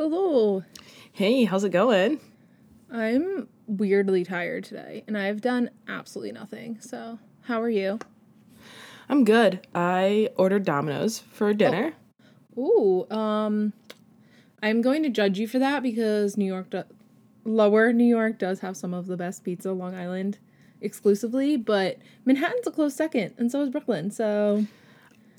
Hello. Hey, how's it going? I'm weirdly tired today and I've done absolutely nothing. So, how are you? I'm good. I ordered Domino's for dinner. Ooh, um I'm going to judge you for that because New York do- lower New York does have some of the best pizza Long Island exclusively, but Manhattan's a close second and so is Brooklyn. So,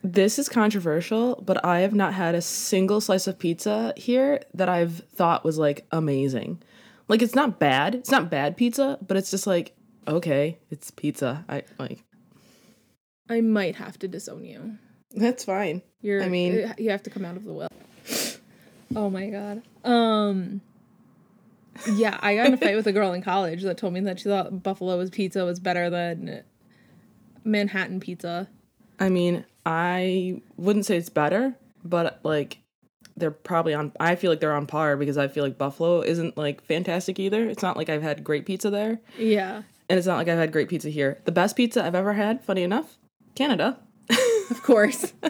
This is controversial, but I have not had a single slice of pizza here that I've thought was like amazing. Like it's not bad. It's not bad pizza, but it's just like okay, it's pizza. I like I might have to disown you. that's fine. You're I mean- uh, you have to come out of the well. Oh my god. Um Yeah, I got in a fight with a girl in college that told me that she thought Buffalo's pizza was better than Manhattan pizza. I mean, I wouldn't say it's better, but like they're probably on I feel like they're on par because I feel like Buffalo isn't like fantastic either. It's not like I've had great pizza there. Yeah. And it's not like I've had great pizza here. The best pizza I've ever had, funny enough, Canada. Of course.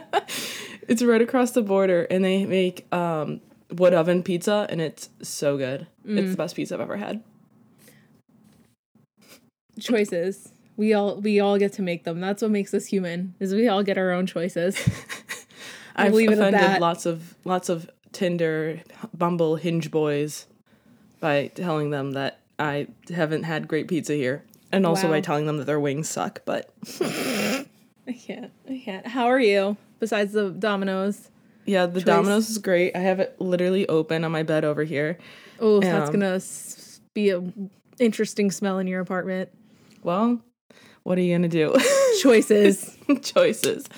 It's right across the border and they make um, wood oven pizza and it's so good. It's the best pizza I've ever had. choices. We all we all get to make them. That's what makes us human. Is we all get our own choices. I've leave offended lots of lots of Tinder, Bumble, Hinge boys by telling them that I haven't had great pizza here. And also Wow. by telling them that their wings suck, but I can't. I can't. How are you? Besides the Dominoes. yeah, the Domino's is great. I have it literally open on my bed over here. Oh, that's Um, gonna be a interesting smell in your apartment. Well, what are you gonna do? Choices. choices.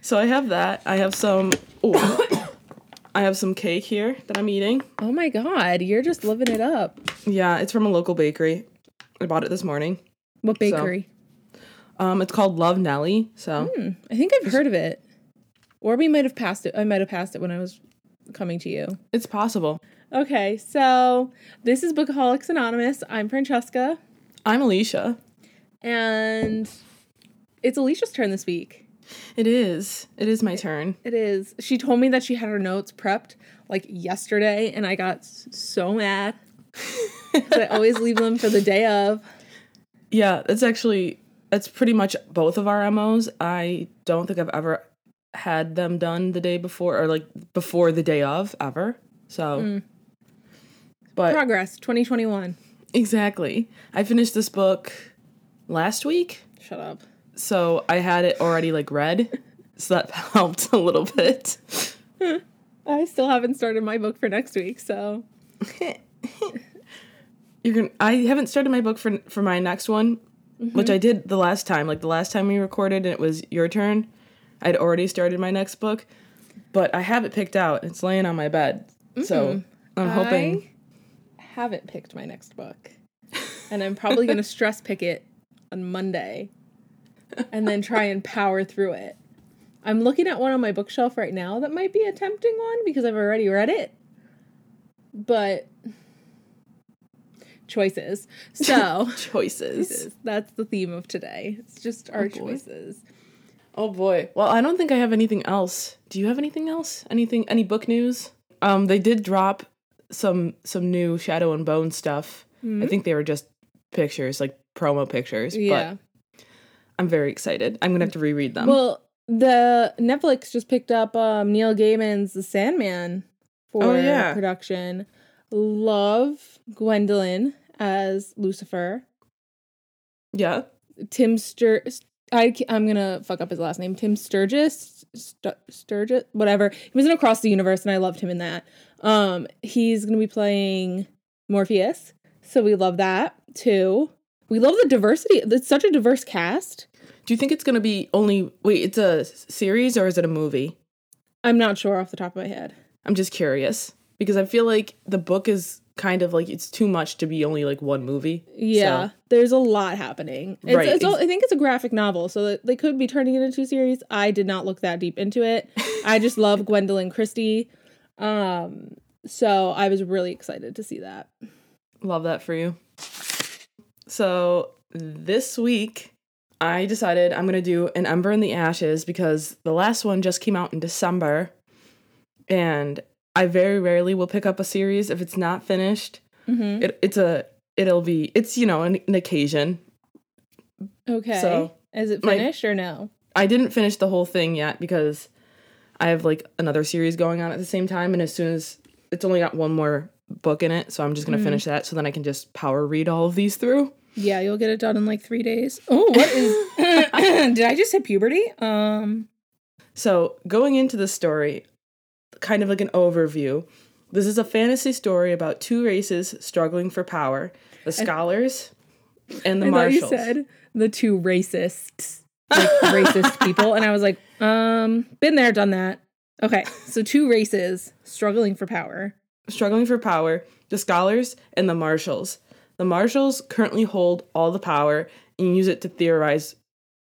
So I have that. I have some. ooh, I have some cake here that I'm eating. oh my god, you're just living it up. Yeah, it's from a local bakery. I bought it this morning. What bakery? Um, it's called Love Nelly. So I think I've heard of it. Or we might have passed it. I might have passed it when I was coming to you. it's possible. Okay, so this is Bookaholics Anonymous. I'm Francesca, I'm Alicia. And it's Alicia's turn this week. It is. It is my turn. It is. She told me that she had her notes prepped like yesterday, and I got so mad. I always leave them for the day of. Yeah, that's actually that's pretty much both of our MOs. I don't think I've ever had them done the day before or like before the day of ever. So hmm. but Progress 2021. exactly. I finished this book last week. Shut up. So I had it already like read. So that helped a little bit. I still haven't started my book for next week, so You're gonna I haven't started my book for for my next one, mm-hmm. which I did the last time. Like the last time we recorded and it was your turn. I'd already started my next book. But I have it picked out. It's laying on my bed. So I'm hoping I haven't picked my next book. And I'm probably going to stress pick it on Monday and then try and power through it. I'm looking at one on my bookshelf right now that might be a tempting one because I've already read it. But choices. So, choices. that's the theme of today. It's just our boy. choices. Oh boy. Well, I don't think I have anything else. Do you have anything else? Anything any book news? Um they did drop some some new Shadow and Bone stuff. I think they were just pictures, like promo pictures, Yeah. but I'm very excited. I'm to have to reread them. Well, the Netflix just picked up um, Neil Gaiman's The Sandman for Oh, yeah. production. Love Gwendoline as Lucifer. yeah. Tim Stur. I, I'm gonna fuck up his last name. Tim Sturgis, St- Sturgis, whatever. He was in Across the Universe, and I loved him in that. Um, he's gonna be playing Morpheus, so we love that too. We love the diversity. It's such a diverse cast. Do you think it's going to be only wait, it's a series or is it a movie? I'm not sure off the top of my head. I'm just curious because I feel like the book is kind of like it's too much to be only like one movie. Yeah, So- there's a lot happening. It's, Right, it's all- I think it's a graphic novel, so they could be turning it into a series. I did not look that deep into it. I just love Gwendoline Christie, um, so I was really excited to see that. Love that for you. So this week, I decided I'm gonna do an Ember in the Ashes because the last one just came out in December, and I very rarely will pick up a series if it's not finished. Mm-hmm. It, it's a it'll be it's you know an, an occasion. Okay. So, is it my- finished or no? I didn't finish the whole thing yet because I have like another series going on at the same time, and as soon as it's only got one more book in it, so I'm just gonna Mm. finish that so then I can just power read all of these through. Yeah, you'll get it done in like three days. Oh, what is? Did I just hit puberty? Um. So, going into the story, kind of like an overview, this is a fantasy story about two races struggling for power the scholars and the I thought Martials. you said the two racists, like racist people, and I was like, um, been there, done that. Okay, so two races struggling for power. struggling for power the scholars and the Martials. The Martials currently hold all the power and use it to theorize,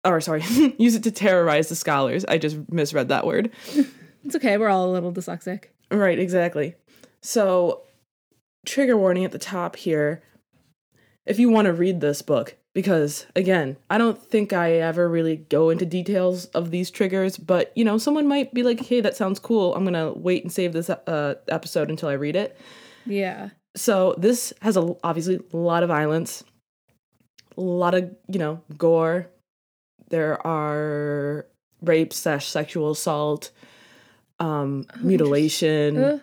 or sorry, use it to terrorize the scholars. I just misread that word. It's okay, we're all a little dyslexic. Right, exactly. So, trigger warning at the top here. If you want to read this book, because again, I don't think I ever really go into details of these triggers, but you know, someone might be like, hey, that sounds cool. I'm going to wait and save this uh, episode until I read it. Yeah. So, this has a, obviously a lot of violence, a lot of, you know, gore. There are rape slash sexual assault, um, Oh, mutilation. Ugh.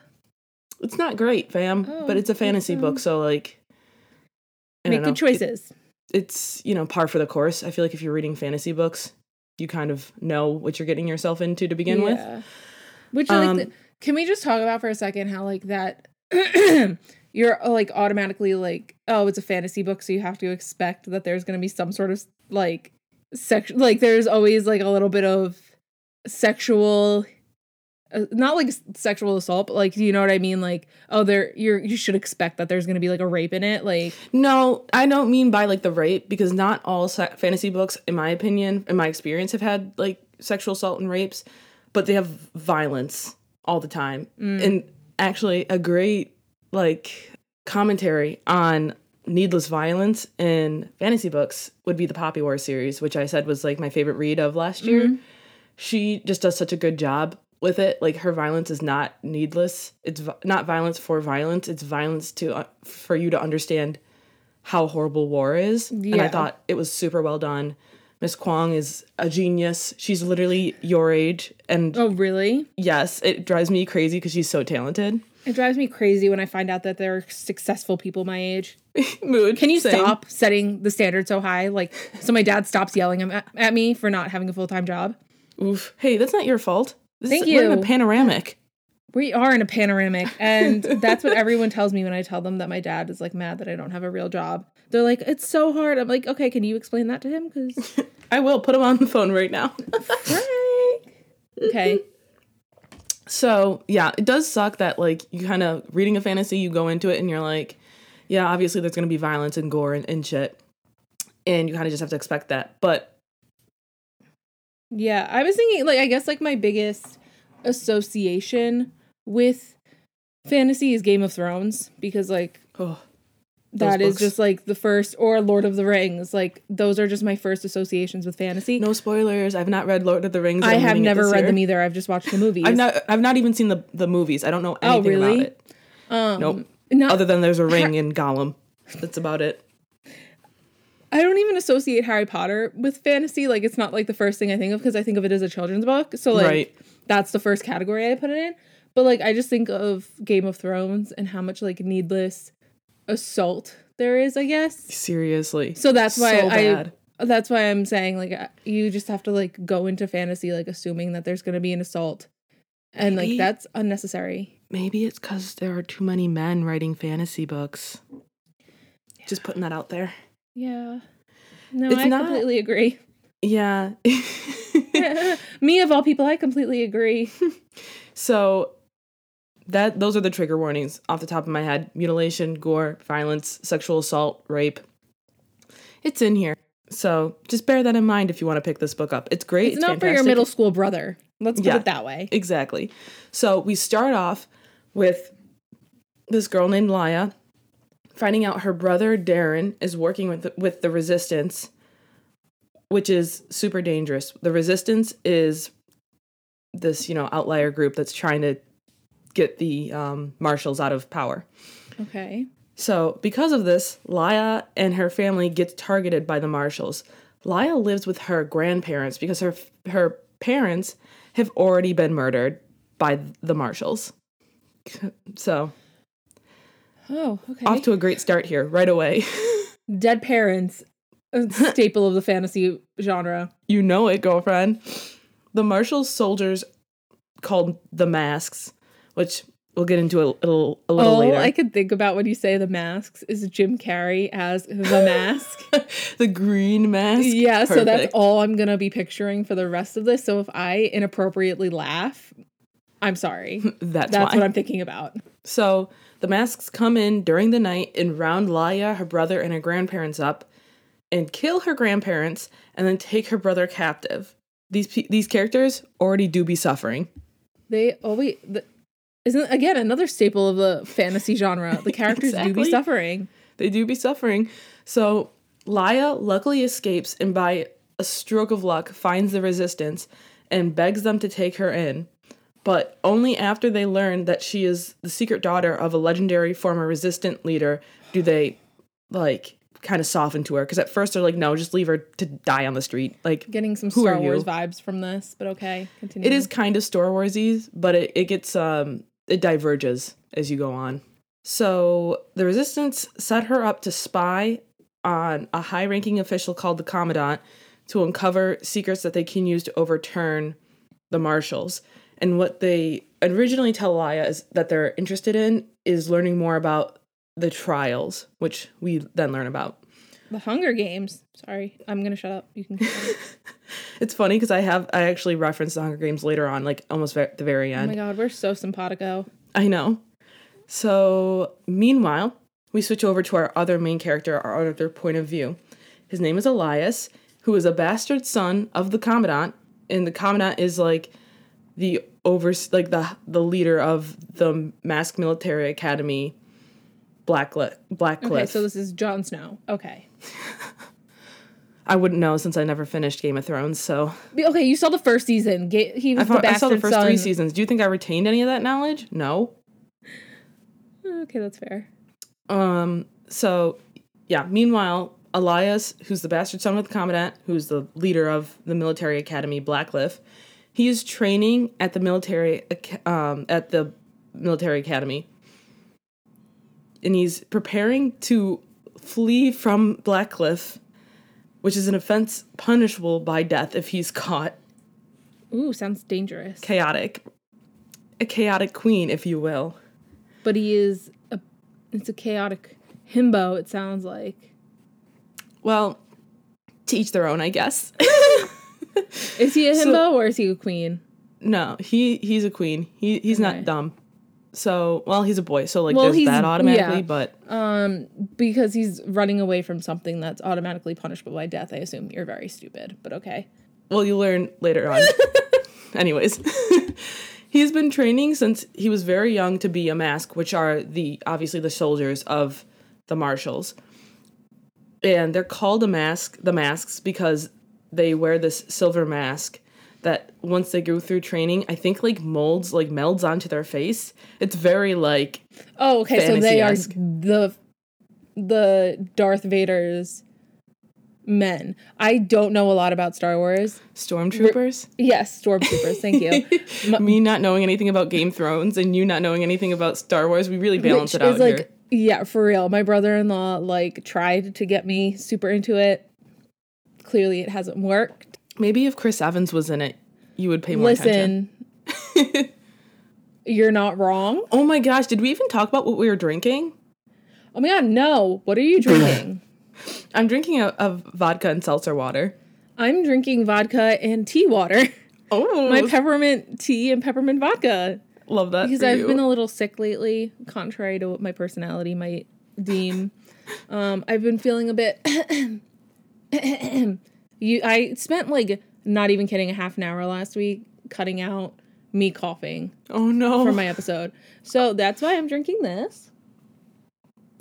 It's not great, fam, Oh, but it's a fantasy um, book, so like Make know. good choices. It- it's, you know, par for the course. I feel like if you're reading fantasy books, you kind of know what you're getting yourself into to begin with. Yeah. Which like, Um, the- can we just talk about for a second how like that you're uh, like automatically like oh it's a fantasy book so you have to expect that there's going to be some sort of like sex like there's always like a little bit of sexual uh, not like sexual assault but like you know what I mean like oh there you're you should expect that there's going to be like a rape in it like No, I don't mean by like the rape because not all se- fantasy books, in my opinion, in my experience, have had like sexual assault and rapes, but they have violence all the time. And actually, a great like commentary on needless violence in fantasy books would be the Poppy War series, which I said was like my favorite read of last year. She just does such a good job with it. Like her violence is not needless. It's vi- not violence for violence. It's violence to uh, for you to understand how horrible war is. And I thought it was super well done. Miss Kuang is a genius. She's literally your age, and oh really yes, it drives me crazy because she's so talented. It drives me crazy when I find out that there are successful people my age Mood. Can you same. stop setting the standard so high? Like, so my dad stops yelling at, at me for not having a full time job. Oof. Hey, that's not your fault. This Thank is, We're in a you. panoramic. We are in a panoramic, and that's what everyone tells me when I tell them that my dad is like mad that I don't have a real job. They're like, "It's so hard." I'm like, "Okay, can you explain that to him?" Because I will put him on the phone right now. okay, So yeah, it does suck that like you kind of reading a fantasy, you go into it and you're like, yeah, obviously there's gonna be violence and gore and, and shit, and you kind of just have to expect that. But yeah, I was thinking like I guess like my biggest association with fantasy is Game of Thrones because like oh, that is books. just like the first or Lord of the Rings. Like those are just my first associations with fantasy. no spoilers. I've not read Lord of the Rings. I I'm have never read year. them either. I've just watched the movies. I've not. I've not even seen the the movies. I don't know anything really? about it. Um, Nope. Not, Other than there's a ring in Gollum. That's about it. I don't even associate Harry Potter with fantasy. Like it's not like the first thing I think of because I think of it as a children's book. So like Right. that's the first category I put it in. But like I just think of Game of Thrones and how much like needless assault there is, I guess. Seriously. So that's why So I bad. that's why I'm saying like uh, you just have to like go into fantasy like assuming that there's going to be an assault. And like that's unnecessary. Maybe it's because there are too many men writing fantasy books. Just putting that out there. Yeah. No, It's I not- completely agree. Yeah. Me of all people, I completely agree. so that those are the trigger warnings off the top of my head. Mutilation, gore, violence, sexual assault, rape. It's in here. So just bear that in mind if you want to pick this book up. It's great. It's, not for your middle school brother. Let's put Yeah. it that way. Exactly. So we start off with this girl named Laia finding out her brother Darin is working with the, with the resistance, which is super dangerous. The resistance is this, you know, outlier group that's trying to get the um, Martials out of power. Okay. So, because of this, Laia and her family gets targeted by the Martials. Laia lives with her grandparents because her her parents have already been murdered by the Martials. So, Oh, okay. off to a great start here right away. Dead parents, a staple of the fantasy genre. you know it, girlfriend. The Martials soldiers called the masks, which we'll get into a little a little All later. I could think about when you say the masks is Jim Carrey as the mask. the green mask. yeah, so that's all I'm gonna be picturing for the rest of this. So if I inappropriately laugh, I'm sorry. That's, That's why. what I'm thinking about. So the masks come in during the night and round Laia, her brother, and her grandparents up, and kill her grandparents, and then take her brother captive. These these characters already do be suffering. They always the, isn't again another staple of the fantasy genre. The characters do be suffering. They do be suffering. So Laia luckily escapes and by a stroke of luck finds the resistance and begs them to take her in. But only after they learn that she is the secret daughter of a legendary former resistant leader do they like kind of soften to her because at first they're like no just leave her to die on the street like Getting some Star Wars vibes from this, but okay, continue. it is kind of Star Warsy, but it, it gets um it diverges as you go on. So the resistance set her up to spy on a high-ranking official called the Commandant to uncover secrets that they can use to overturn the Martials. And what they originally tell Laia is that they're interested in is learning more about the trials, which we then learn about. The Hunger Games. Sorry, I'm gonna shut up. You can. It's funny because I have I actually referenced the Hunger Games later on, like almost at the very oh end. oh my god, we're so simpatico. I know. So, meanwhile, we switch over to our other main character, our other point of view. His name is Elias, who is a bastard son of the commandant, and the commandant is like the over like the the leader of the Mask Military Academy, Blackcliff. Blackcliff. Okay, so this is Jon Snow. Okay. I wouldn't know since I never finished Game of Thrones. So Okay, you saw the first season. Ga- he was I, the thought, I saw the first son. three seasons. Do you think I retained any of that knowledge? No. Okay, that's fair. Um, so yeah, meanwhile, Elias, who's the bastard son of the commandant, who's the leader of the military academy, Blackcliff, he is training at the military um, at the military academy. And he's preparing to flee from Blackcliff, which is an offense punishable by death if he's caught. Ooh, sounds dangerous. Chaotic. A chaotic queen, if you will. But he is a. It's a chaotic himbo. It sounds like. Well, to each their own, I guess. Is he a So- himbo or is he a queen? No, he he's a queen. He he's Okay. not dumb. So well, he's a boy. So like Well, there's that automatically. yeah. But Um, because he's running away from something that's automatically punishable by death. I assume you're very stupid, but okay. well, you learn later on. Anyways, he's been training since he was very young to be a mask, which are the obviously the soldiers of the Martials, and they're called a mask. The masks because they wear this silver mask that once they go through training, I think like molds like melds onto their face. It's very like Oh, okay. So they are the the Darth Vader's men. I don't know a lot about Star Wars. stormtroopers. Yes, stormtroopers. Thank you. me not knowing anything about Game of Thrones and you not knowing anything about Star Wars, we really balance it out like, here. yeah, for real. My brother-in-law like tried to get me super into it. Clearly, it hasn't worked. Maybe if Chris Evans was in it, you would pay more attention. You're not wrong. Oh my gosh, did we even talk about what we were drinking? Oh my god, no! What are you drinking? I'm drinking a, a vodka and seltzer water. I'm drinking vodka and tea water. Oh, My peppermint tea and peppermint vodka. love that because I've you. been a little sick lately, contrary to what my personality might deem. um, I've been feeling a bit. you, I spent like not even kidding a half an hour last week cutting out me coughing oh no. for my episode, so that's why I'm drinking this.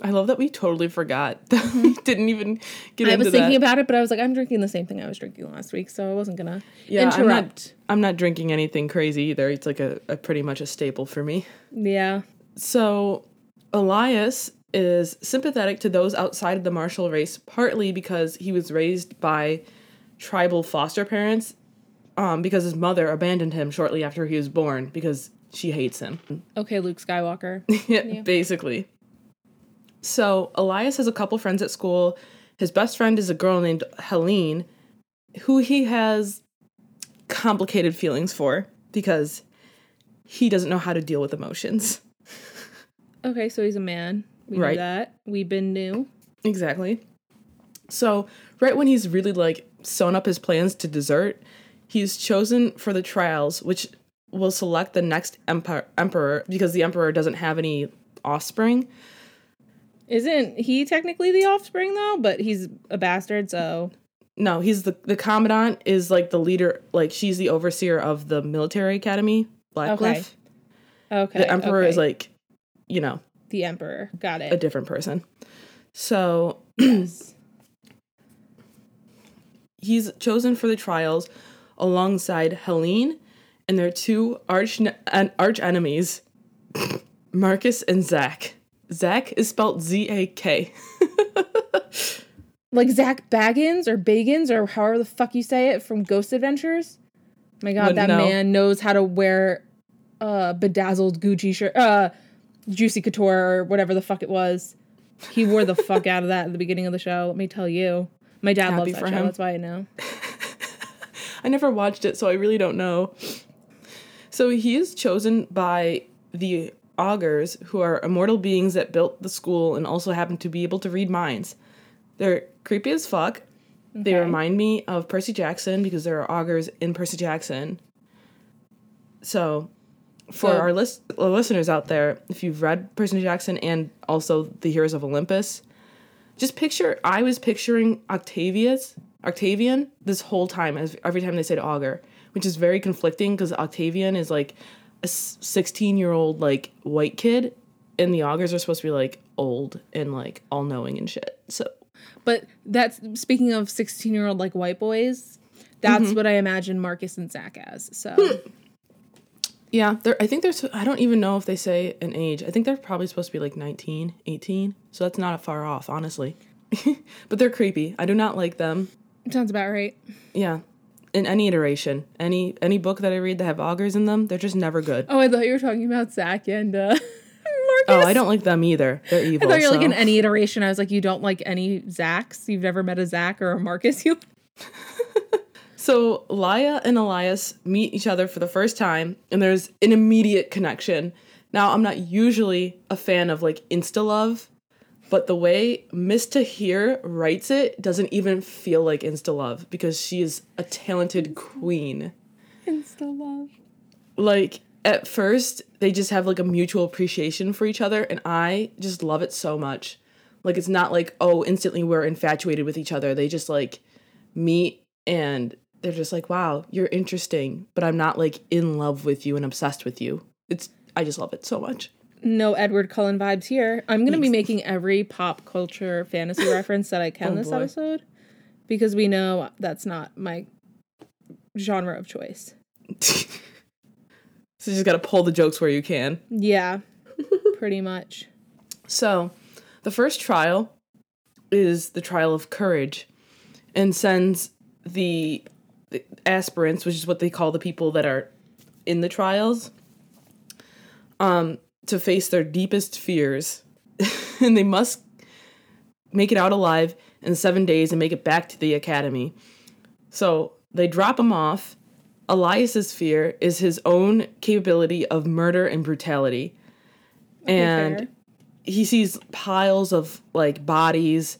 I love that we totally forgot. That we didn't even get Mm-hmm. I was thinking that. about it, but I was like, I'm drinking the same thing I was drinking last week, so I wasn't gonna yeah, I'm interrupt. not, I'm not drinking anything crazy either. It's like a, a pretty much a staple for me. Yeah. So Elias is sympathetic to those outside of the martial race, partly because he was raised by tribal foster parents, um, because his mother abandoned him shortly after he was born because she hates him. Okay, Luke Skywalker. yeah, basically. So Elias has a couple friends at school. His best friend is a girl named Helene, who he has complicated feelings for because he doesn't know how to deal with emotions. okay, so he's a man. We Right. knew that. We've been new. Exactly. So, right when he's really like sewn up his plans to desert, he's chosen for the trials, which will select the next emperor, emperor because the emperor doesn't have any offspring. Isn't he technically the offspring though? But he's a bastard, so No, he's the the commandant is like the leader, like she's the overseer of the military academy, Blackcliff. okay. okay. The emperor okay. is like, you know, the emperor. Got it. a different person. So yes. He's chosen for the trials alongside Helene and their two arch an arch enemies, Marcus and Zak. Zak is spelled Z A K. Like Zach Baggins or Bagans or however the fuck you say it from Ghost Adventures. My God, Wouldn't that know. man knows how to wear uh bedazzled Gucci shirt, uh, Juicy Couture or whatever the fuck it was. He wore the fuck out of that at the beginning of the show. Let me tell you. My dad Happy loves that for show. him. That's why I know. I never watched it, so I really don't know. So he is chosen by the augurs, who are immortal beings that built the school and also happen to be able to read minds. They're creepy as fuck. They remind me of Percy Jackson because there are augurs in Percy Jackson. So, for So- our list, our listeners out there, if you've read Percy Jackson and also the Heroes of Olympus, just picture. I was picturing Octavius, Octavian, this whole time as every time they said augur, which is very conflicting because Octavian is like a sixteen-year-old like white kid, and the augurs are supposed to be like old and like all knowing and shit. So But that's speaking of 16 year old like white boys, that's Mm-hmm. what I imagine Marcus and Zak as. So Yeah, they're, I think there's, I don't even know if they say an age. I think they're probably supposed to be like 19, 18. So that's not far off, honestly. but they're creepy. I do not like them. sounds about right. Yeah. In any iteration, any any book that I read that have augurs in them, they're just never good. Oh, I thought you were talking about Zach and uh, Marcus. Oh, I don't like them either. They're evil. I thought you were like in any iteration. I was like, you don't like any Zachs. You've never met a Zach or a Marcus. You So Laia and Elias meet each other for the first time, and there's an immediate connection. Now, I'm not usually a fan of like insta love, but the way Miss Tahir writes it doesn't even feel like insta love because she is a talented queen. insta love. Like at first, they just have like a mutual appreciation for each other, and I just love it so much. Like it's not like oh, instantly we're infatuated with each other. They just like meet and they're just like, wow, you're interesting, but I'm not like in love with you and obsessed with you. It's I just love it so much. No Edward Cullen vibes here. I'm gonna be making every pop culture fantasy reference that I can Oh, this boy. episode because we know that's not my genre of choice. So you just gotta pull the jokes where you can. Yeah, pretty much. So, the first trial is the trial of courage and sends the, the aspirants, which is what they call the people that are in the trials, um, to face their deepest fears. and they must make it out alive in seven days and make it back to the academy. So they drop him off. Elias's fear is his own capability of murder and brutality. and fair. he sees piles of like bodies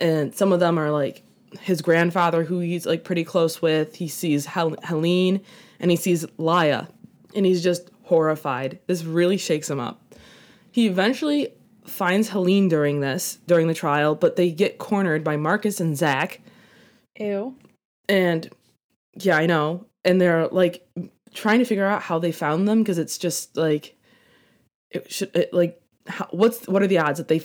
and some of them are like his grandfather who he's like pretty close with he sees Hel- helene and he sees laya and he's just horrified. This really shakes him up. He eventually finds helene during this during the trial but they get cornered by marcus and zach Ew. and yeah i know. And they're like trying to figure out how they found them because it's just like it should it, like how, what's what are the odds that they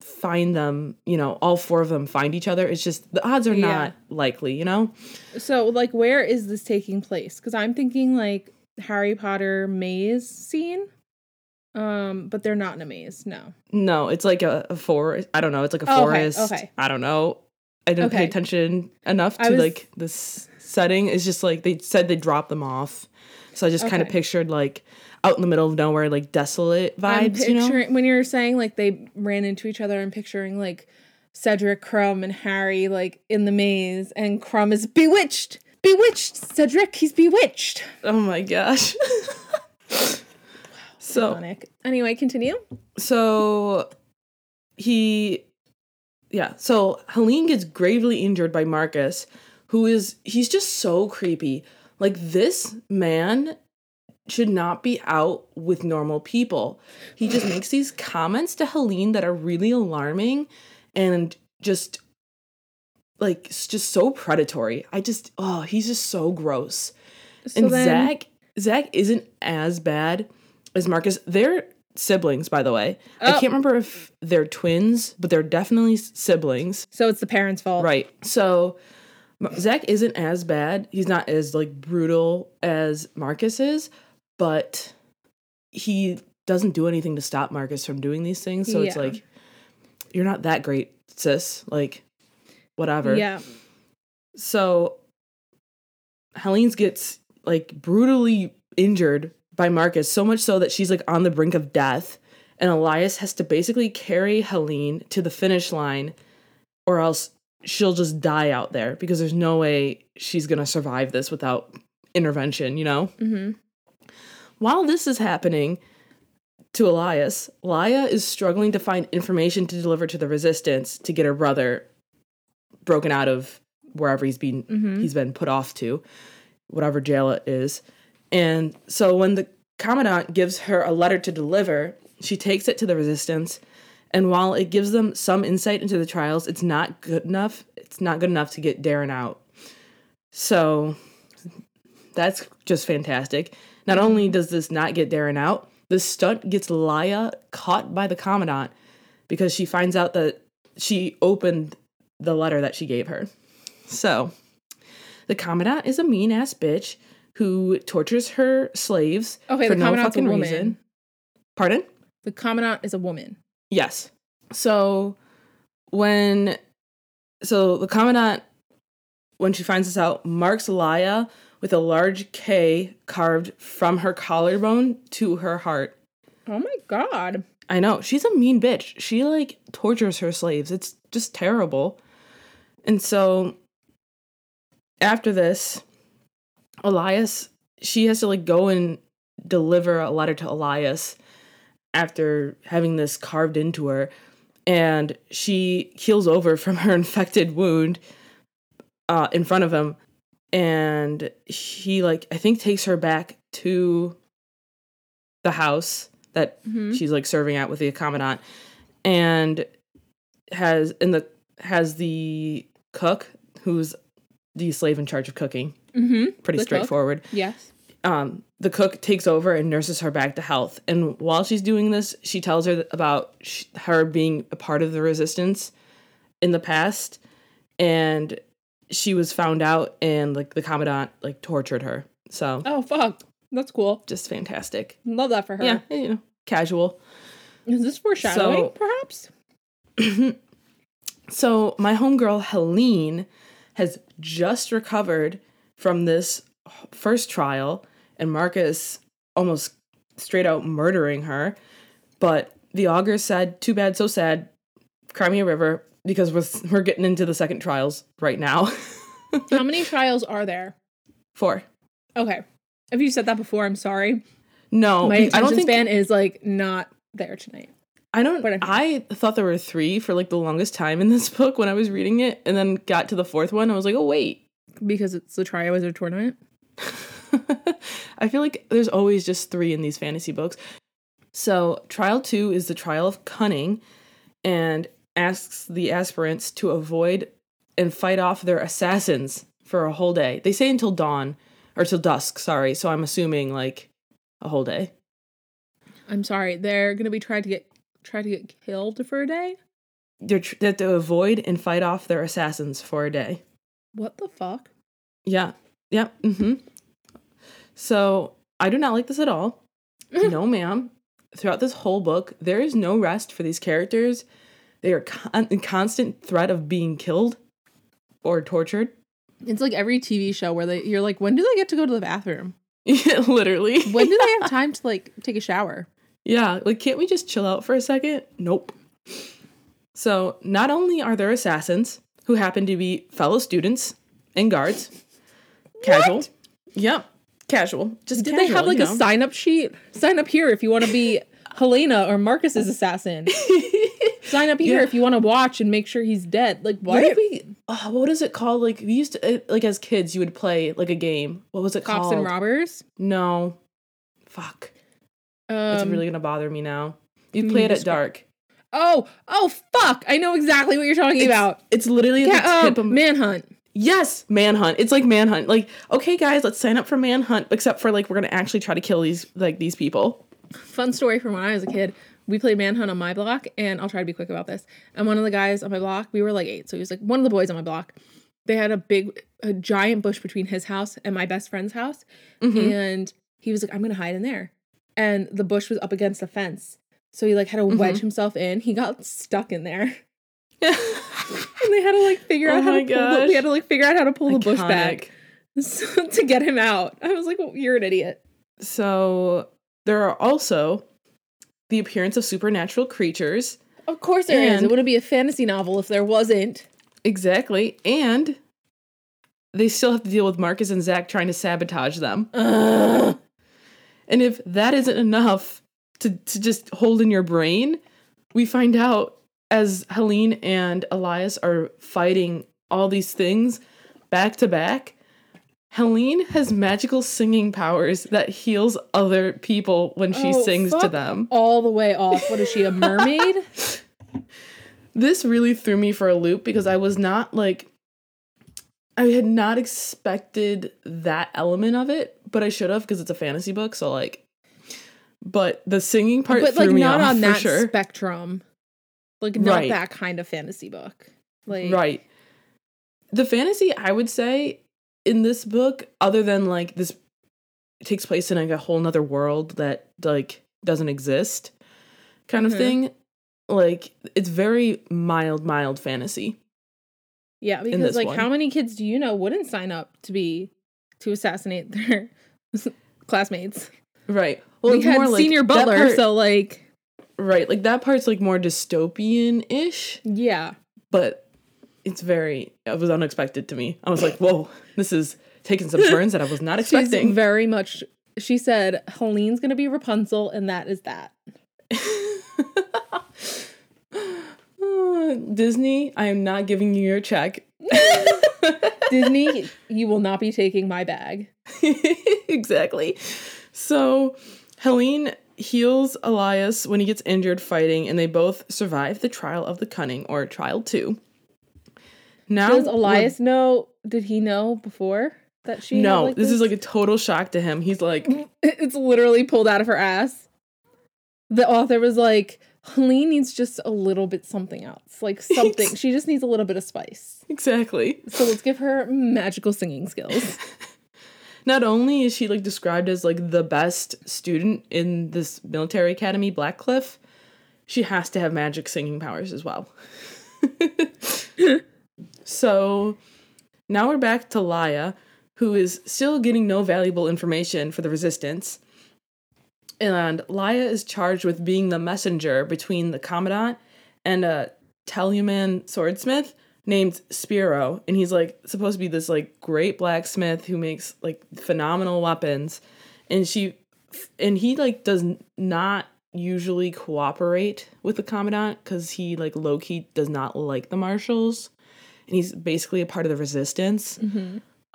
find them, you know, all four of them find each other. It's just the odds are Yeah. not likely, you know? So, like, where is this taking place? Because I'm thinking like Harry Potter maze scene. Um, but they're not in a maze. No. No, it's like a, a forest. I don't know. It's like a Oh, okay, forest. okay. I don't know. I didn't pay attention enough to was- like this setting. It's just like they said they dropped them off. So I just kind of pictured like out in the middle of nowhere, like desolate I'm vibes, you know? when you're saying like they ran into each other. I'm picturing like Cedric, Krum, and Harry like in the maze, and Krum is bewitched. Bewitched, Cedric. He's bewitched. Oh my gosh. so. Anyway, continue. so he yeah so helene gets gravely injured by marcus who is he's just so creepy like this man should not be out with normal people he just makes these comments to helene that are really alarming and just like just so predatory i just oh he's just so gross So and then, Zak, Zak isn't as bad as Marcus. They're siblings, by the way. I Oh. can't remember if they're twins, but they're definitely siblings. so it's the parents' fault. Right. So Zak isn't as bad. He's not as like brutal as Marcus is, but he doesn't do anything to stop Marcus from doing these things. So it's like you're not that great, sis. Like whatever. Yeah. So Helene's gets like brutally injured by Marcus, so much so that she's like on the brink of death. And Elias has to basically carry Helene to the finish line, or else she'll just die out there because there's no way she's gonna survive this without intervention, you know? Mm-hmm. While this is happening to Elias, Laia is struggling to find information to deliver to the resistance to get her brother broken out of wherever he's been Mhm. he's been put off to, whatever jail it is. And so when the commandant gives her a letter to deliver, she takes it to the resistance. And while it gives them some insight into the trials, it's not good enough. It's not good enough to get Darin out. So that's just fantastic. Not only does this not get Darin out, the stunt gets Laia caught by the commandant because she finds out that she opened the letter that she gave her. So, the commandant is a mean ass bitch who tortures her slaves Okay, for the no fucking woman. reason. Pardon? The commandant is a woman. Yes. So when so the commandant when she finds this out marks Laia with a large K carved from her collarbone to her heart. Oh my god. I know. She's a mean bitch. She like tortures her slaves. It's just terrible. And so after this, Elias, she has to like go and deliver a letter to Elias after having this carved into her. And she heals over from her infected wound uh, in front of him. And he, like, I think takes her back to the house that Mhm. she's like serving at with the commandant and has in the has the cook who's the slave in charge of cooking Mm-hmm. pretty The cook? straightforward Yes. um the cook takes over and nurses her back to health and while she's doing this she tells her about sh- her being a part of the resistance in the past and she was found out and like the commandant like tortured her so Oh fuck. That's cool. just fantastic Love that for her. yeah you know casual Is this foreshadowing, So- perhaps? So my homegirl Helene has just recovered from this first trial, and Marcus almost straight out murdering her. But the augur said, "Too bad, so sad." Crimea River, because we're we're getting into the second trials right now. How many trials are there? Four. Okay. If you said that before, I'm sorry. No, My I attention don't think span is like not there tonight. I don't. I thought there were three for like the longest time in this book when I was reading it, and then got to the fourth one. I was like, oh wait, Because it's the Triwizard tournament. I feel like there's always just three in these fantasy books. So, trial two is the trial of cunning and asks the aspirants to avoid and fight off their assassins for a whole day. They say until dawn or till dusk, sorry. So, I'm assuming like a whole day. I'm sorry. They're gonna be trying to get try to get killed for a day. they're tr- they have to avoid and fight off their assassins for a day. What the fuck? Yeah. Yeah. Mm-hmm. So I do not like this at all. no, ma'am. Throughout this whole book, there is no rest for these characters. They are con- in constant threat of being killed or tortured. It's like every TV show where they you're like, when do they get to go to the bathroom? Yeah, literally. When do they have time to like take a shower? Yeah, like can't we just chill out for a second? Nope. So, not only are there assassins who happen to be fellow students and guards, casual. Yep, casual. Just Did casual, they have like a know? sign up sheet? Sign up here if you want to be Helena or Marcus's assassin. Sign up here Yeah. if you want to watch and make sure he's dead. Like why did we Oh, what is it called? Like we used to, uh, like as kids, you would play like a game. What was it cops called? and robbers? No, fuck. Um, It's really gonna bother me now. You can play it at dark. Oh, oh fuck! I know exactly what you're talking It's, about. it's literally Yeah, the um, tip of manhunt. Yes, manhunt. It's like manhunt. Like, okay, guys, let's sign up for manhunt. Except for like, we're gonna actually try to kill these like these people. Fun story from when I was a kid. We played manhunt on my block, and I'll try to be quick about this. And one of the guys on my block, we were like eight, so he was like one of the boys on my block. They had a big, a giant bush between his house and my best friend's house, Mhm. and he was like, "I'm gonna hide in there." And the bush was up against the fence, so he like had to wedge himself in. He got stuck in there, and they had to like figure Oh out how to pull. The, gosh. we had to like figure out how to pull the bush back so, to get him out. I was like, well, "You're an idiot." So there are also the appearance of supernatural creatures. Of course there is. And- It wouldn't be a fantasy novel if there wasn't. Exactly, and they still have to deal with Marcus and Zak trying to sabotage them. Ugh. And if that isn't enough to, to just hold in your brain, we find out as Helene and Elias are fighting all these things back to back, Helene has magical singing powers that heals other people when she Oh, sings to them. all the way off. What is she, a mermaid? This really threw me for a loop because I was not like I had not expected that element of it, but I should have because it's a fantasy book, so like but the singing part but threw like me not on that sure. spectrum. Like not Right. that kind of fantasy book. Like Right. The fantasy, I would say, in this book, other than like this takes place in like a whole nother world that like doesn't exist kind Mhm. of thing. Like it's very mild, mild fantasy. Yeah, because like one. how many kids do you know wouldn't sign up to be to assassinate their classmates? Right. Well, we had like senior butler, part- so like right, like that part's like more dystopian ish, yeah. but it's very it was unexpected to me. I was like, whoa, this is taking some turns that I was not She's expecting. very much she said Helene's gonna be Rapunzel and that is that. Uh, Disney, I am not giving you your check. Disney, you will not be taking my bag. exactly. So Helene heals Elias when he gets injured fighting, and they both survive the trial of the cunning, or trial two. Now, Does Elias know? Did he know before that she? No, like, this is like a total shock to him. He's like, it's literally pulled out of her ass. The author was like, Helene needs just a little bit something else, like something. she just needs a little bit of spice. exactly. So let's give her magical singing skills. Not only is she like described as like the best student in this military academy, Blackcliff, she has to have magic singing powers as well. So now we're back to Laia, who is still getting no valuable information for the resistance. And Laia is charged with being the messenger between the commandant and a Teluman swordsmith named Spiro. And he's like supposed to be this like great blacksmith who makes like phenomenal weapons. And she and he like does not usually cooperate with the commandant because he like low-key does not like the Martials and he's basically a part of the resistance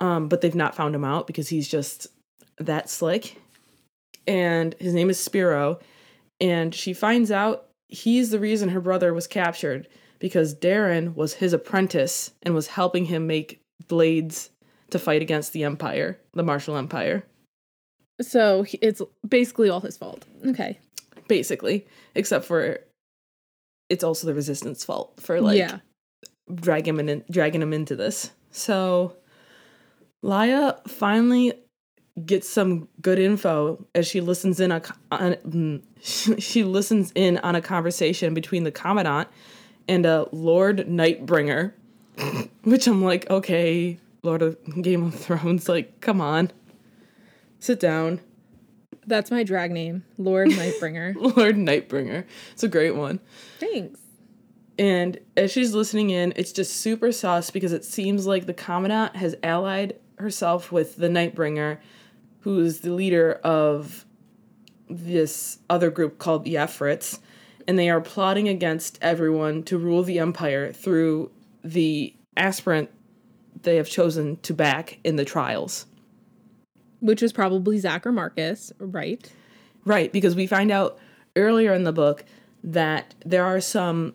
um but they've not found him out because he's just that slick and his name is spiro and she finds out he's the reason her brother was captured because darren was his apprentice and was helping him make blades to fight against the empire the Martial empire so he- it's basically all his fault. Okay. basically, except for it's also the resistance fault for like yeah. Dragging him in, dragging him into this. So Laia finally gets some good info as she listens in a on, she listens in on a conversation between the commandant and a Lord Nightbringer, which I'm like, okay, Lord of Game of Thrones, like, come on, sit down, That's my drag name, Lord Nightbringer. Lord Nightbringer. It's a great one. Thanks. And as she's listening in, it's just super sus because it seems like the Commandant has allied herself with the Nightbringer, who's the leader of this other group called the Efrits, and they are plotting against everyone to rule the Empire through the aspirant they have chosen to back in the trials. Which is probably Zak or Marcus, right? Right, because we find out earlier in the book that there are some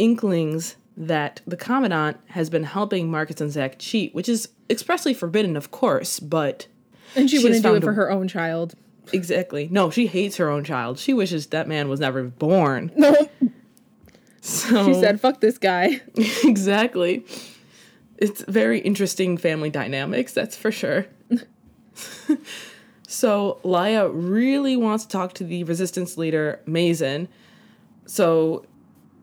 inklings that the Commandant has been helping Marcus and Zak cheat, which is expressly forbidden, of course, but And she, She wouldn't do it for a- her own child. exactly. No, she hates her own child. She wishes that man was never born. No. So She said, fuck this guy. exactly. It's very interesting family dynamics, that's for sure. so Laia really wants to talk to the resistance leader, Mazen. So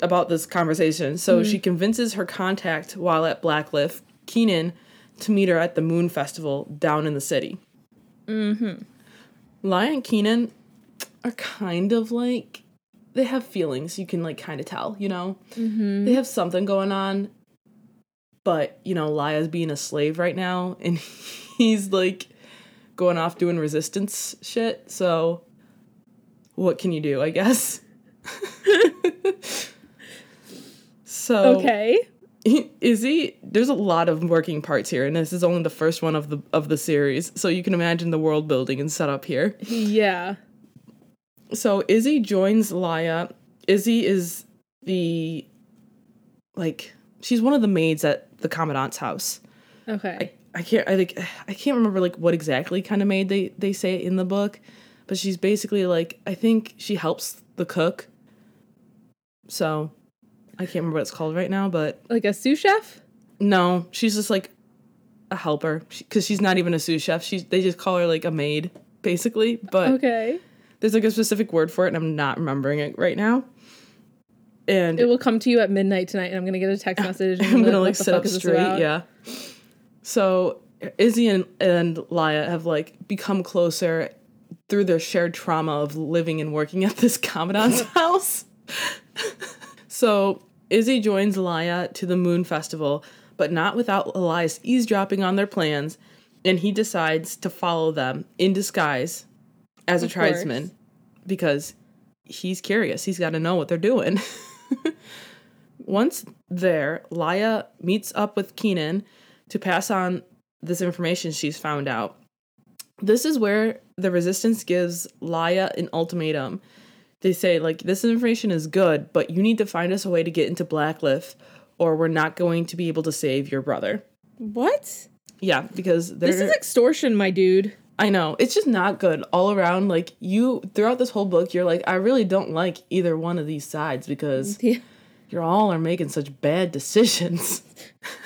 about this conversation. So she convinces her contact while at Blackcliff, Keenan, to meet her at the Moon Festival down in the city. Mm-hmm. And Keenan are kind of like they have feelings you can like kind of tell, you know? they have something going on but you know Laia's being a slave right now and he's like going off doing resistance shit so what can you do i guess so Okay. Izzi there's a lot of working parts here and this is only the first one of the of the series so you can imagine the world building and setup here Yeah. so Izzi joins Laia. Izzi is the like she's one of the maids at the commandant's house. Okay. I can't I think I can't remember like what exactly kind of maid they they say in the book, but she's basically like I think she helps the cook. So I can't remember what it's called right now, but like a sous chef? no, she's just like a helper because she's not even a sous chef. She's they just call her like a maid basically, but Okay. there's like a specific word for it, and I'm not remembering it right now. And It will come to you at midnight tonight, and I'm gonna get a text message. I'm gonna "What like sit up straight. Yeah. So Izzi and, and Laia have like become closer through their shared trauma of living and working at this commandant's house. So Izzi joins Laia to the Moon Festival, but not without Elias eavesdropping on their plans, and he decides to follow them in disguise as a Of course. tribesman because he's curious. He's got to know what they're doing. Once there, Laia meets up with Keenan to pass on this information she's found out. This is where the resistance gives Laia an ultimatum. They say, like, this information is good, but you need to find us a way to get into Blackcliff, or we're not going to be able to save your brother. What? Yeah, because. This is extortion, my dude. I know. It's just not good all around. Like, you, throughout this whole book, you're like, I really don't like either one of these sides because Yeah. you all are making such bad decisions.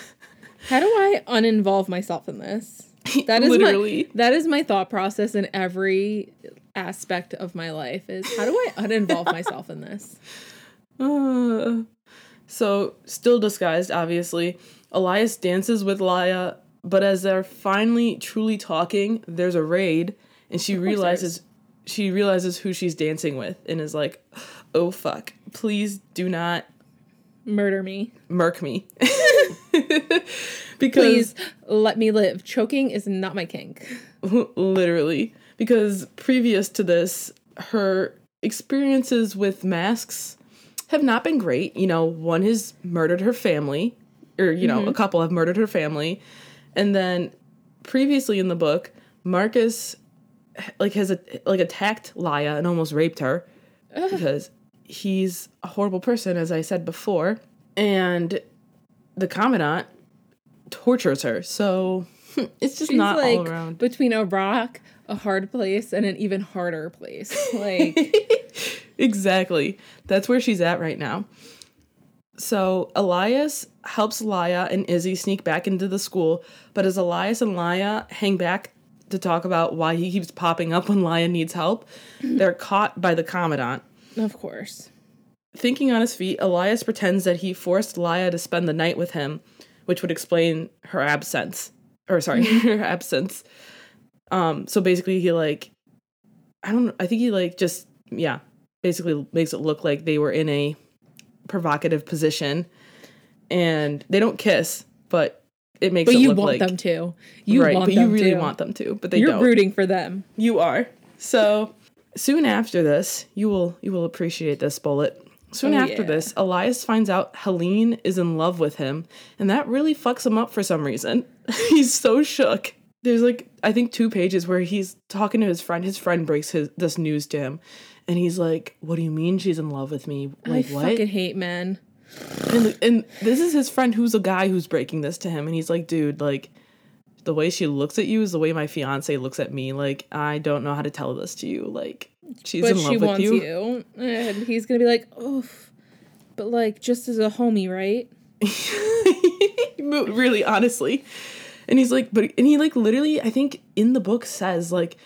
How do I uninvolve myself in this? That is Literally. my that is my thought process in every aspect of my life. Is how do I uninvolve myself in this? Uh, so, still disguised, obviously, Elias dances with Laia, but as they're finally truly talking, there's a raid, and she realizes she realizes who she's dancing with, and is like, "Oh fuck! Please do not Murder me, murk me." because please. Let me live. Choking is not my kink. literally because previous to this her experiences with masks have not been great. You know one has murdered her family or you know a mm-hmm. couple have murdered her family. And then previously in the book marcus like has a, like attacked Laia and almost raped her because he's a horrible person as i said before. And the commandant tortures her. So it's just She's not like all around. between a rock, a hard place, and an even harder place. Like exactly. That's where she's at right now. So Elias helps Laia and Izzi sneak back into the school, but as Elias and Laia hang back to talk about why he keeps popping up when Laia needs help, they're caught by the Commandant. Of course. Thinking on his feet, Elias pretends that he forced Laia to spend the night with him, which would explain her absence. Or sorry, her absence. Um, so basically he like I don't I think he like just yeah, basically makes it look like they were in a provocative position and they don't kiss, but it makes But it you look want like them to. You right, want but them you really to. want them to, but they You're don't. rooting for them. You are. So soon after this, you will you will appreciate this bullet. Soon Oh, after yeah. this, Elias finds out Helene is in love with him, and that really fucks him up for some reason. he's so shook. There's like I think two pages where he's talking to his friend. His friend breaks his this news to him, and he's like, "What do you mean she's in love with me? Like I what?" fucking hate men. and, and this is his friend who's a guy who's breaking this to him and he's like dude like the way she looks at you is the way my fiance looks at me like i don't know how to tell this to you like she's But in love she with wants you, you. And he's gonna be like, oof. But like just as a homie, right? really honestly and he's like but and he like literally i think in the book says like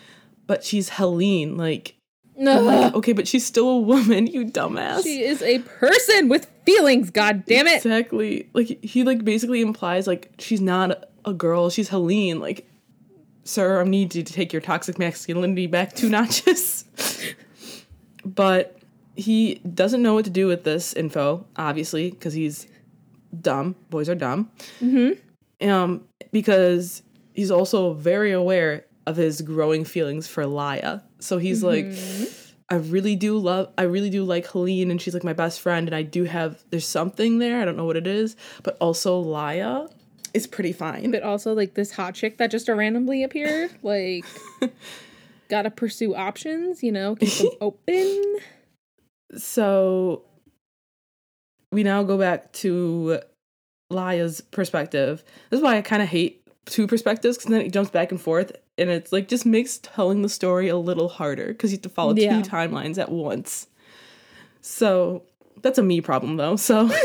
but she's helene like No. like, okay but she's still a woman you dumbass She is a person with feelings, god damn it. Exactly. Like he like basically implies like she's not a girl, she's Helene. Like, sir, I need you to take your toxic masculinity back two notches. but he doesn't know what to do with this info, obviously, because he's dumb. Boys are dumb. Mm-hmm. Um, because he's also very aware of his growing feelings for Laia. So he's like, mm-hmm. I really do love, I really do like Helene, and she's like my best friend, and I do have, there's something there. I don't know what it is, but also Laia is pretty fine. But also like this hot chick that just randomly appeared. Like gotta pursue options, you know, keep them open. so we now go back to Laia's perspective. This is why I kind of hate two perspectives because then it jumps back and forth, and it's like just makes telling the story a little harder because you have to follow Yeah. two timelines at once. So that's a me problem though. So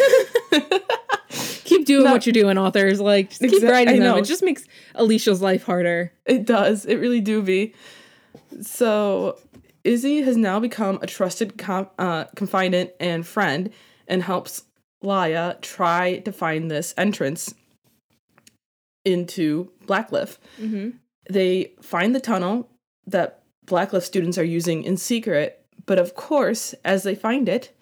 Keep doing Not- what you're doing, authors. Like just keep writing them. It just makes Alicia's life harder. It does. It really do be. So Izzi has now become a trusted com- uh, confidant and friend and helps Laia try to find this entrance into Blackcliff. Mm-hmm. They find the tunnel that Blackcliff students are using in secret, but of course, as they find it,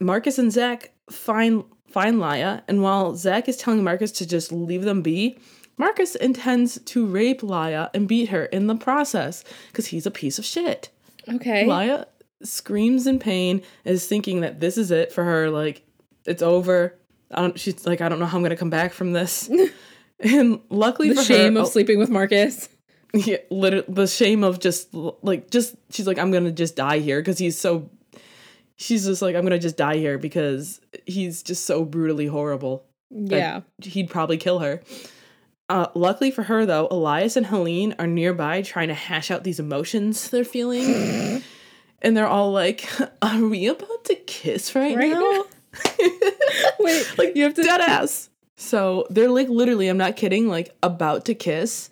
Marcus and Zak find find Laia, and while Zak is telling Marcus to just leave them be, Marcus intends to rape Laia and beat her in the process because he's a piece of shit. Okay. Laia screams in pain, is thinking that this is it for her. Like it's over. I don't. She's like, I don't know how I'm gonna come back from this. and luckily the for shame her, of oh, sleeping with Marcus. yeah, literally the shame of just like just she's like I'm gonna just die here because he's so. She's just like I'm gonna just die here because he's just so brutally horrible. Yeah. he'd probably kill her. Uh, luckily for her, though, Elias and Helene are nearby trying to hash out these emotions they're feeling. and they're all like, Are we about to kiss right, Right now? Wait, like, you have to. Dead ass. So they're like, literally, I'm not kidding, like, about to kiss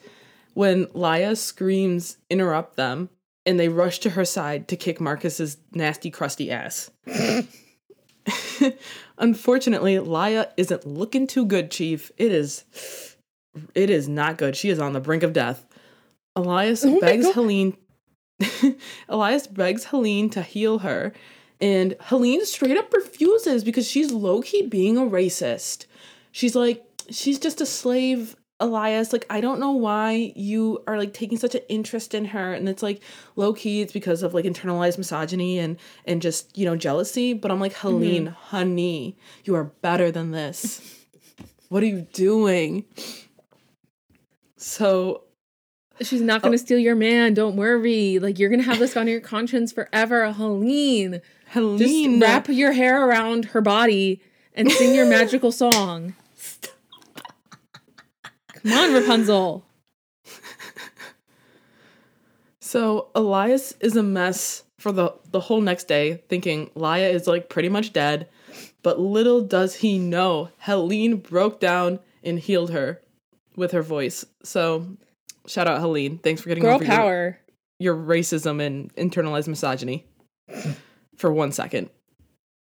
when Laia screams, interrupt them, and they rush to her side to kick Marcus's nasty, crusty ass. Unfortunately, Laia isn't looking too good, Chief. It is it is not good. She is on the brink of death. Elias Oh begs God. Helene Elias begs Helene to heal her, and Helene straight up refuses because she's low-key being a racist. She's like, she's just a slave, Elias. Like, I don't know why you are like taking such an interest in her. And it's like low-key, it's because of like internalized misogyny and and just, you know, jealousy. But I'm like, mm-hmm. Helene, honey, you are better than this. what are you doing? So she's not Oh. gonna steal your man. Don't worry. Like you're gonna have this on your conscience forever, Helene. Just wrap your hair around her body and sing your magical song. Come on, Rapunzel. So Elias is a mess for the the whole next day, thinking Laia is like pretty much dead. But little does he know, Helene broke down and healed her with her voice. So, shout out Helene. Thanks for getting Girl over your- power. Your, racism and internalized misogyny for one second.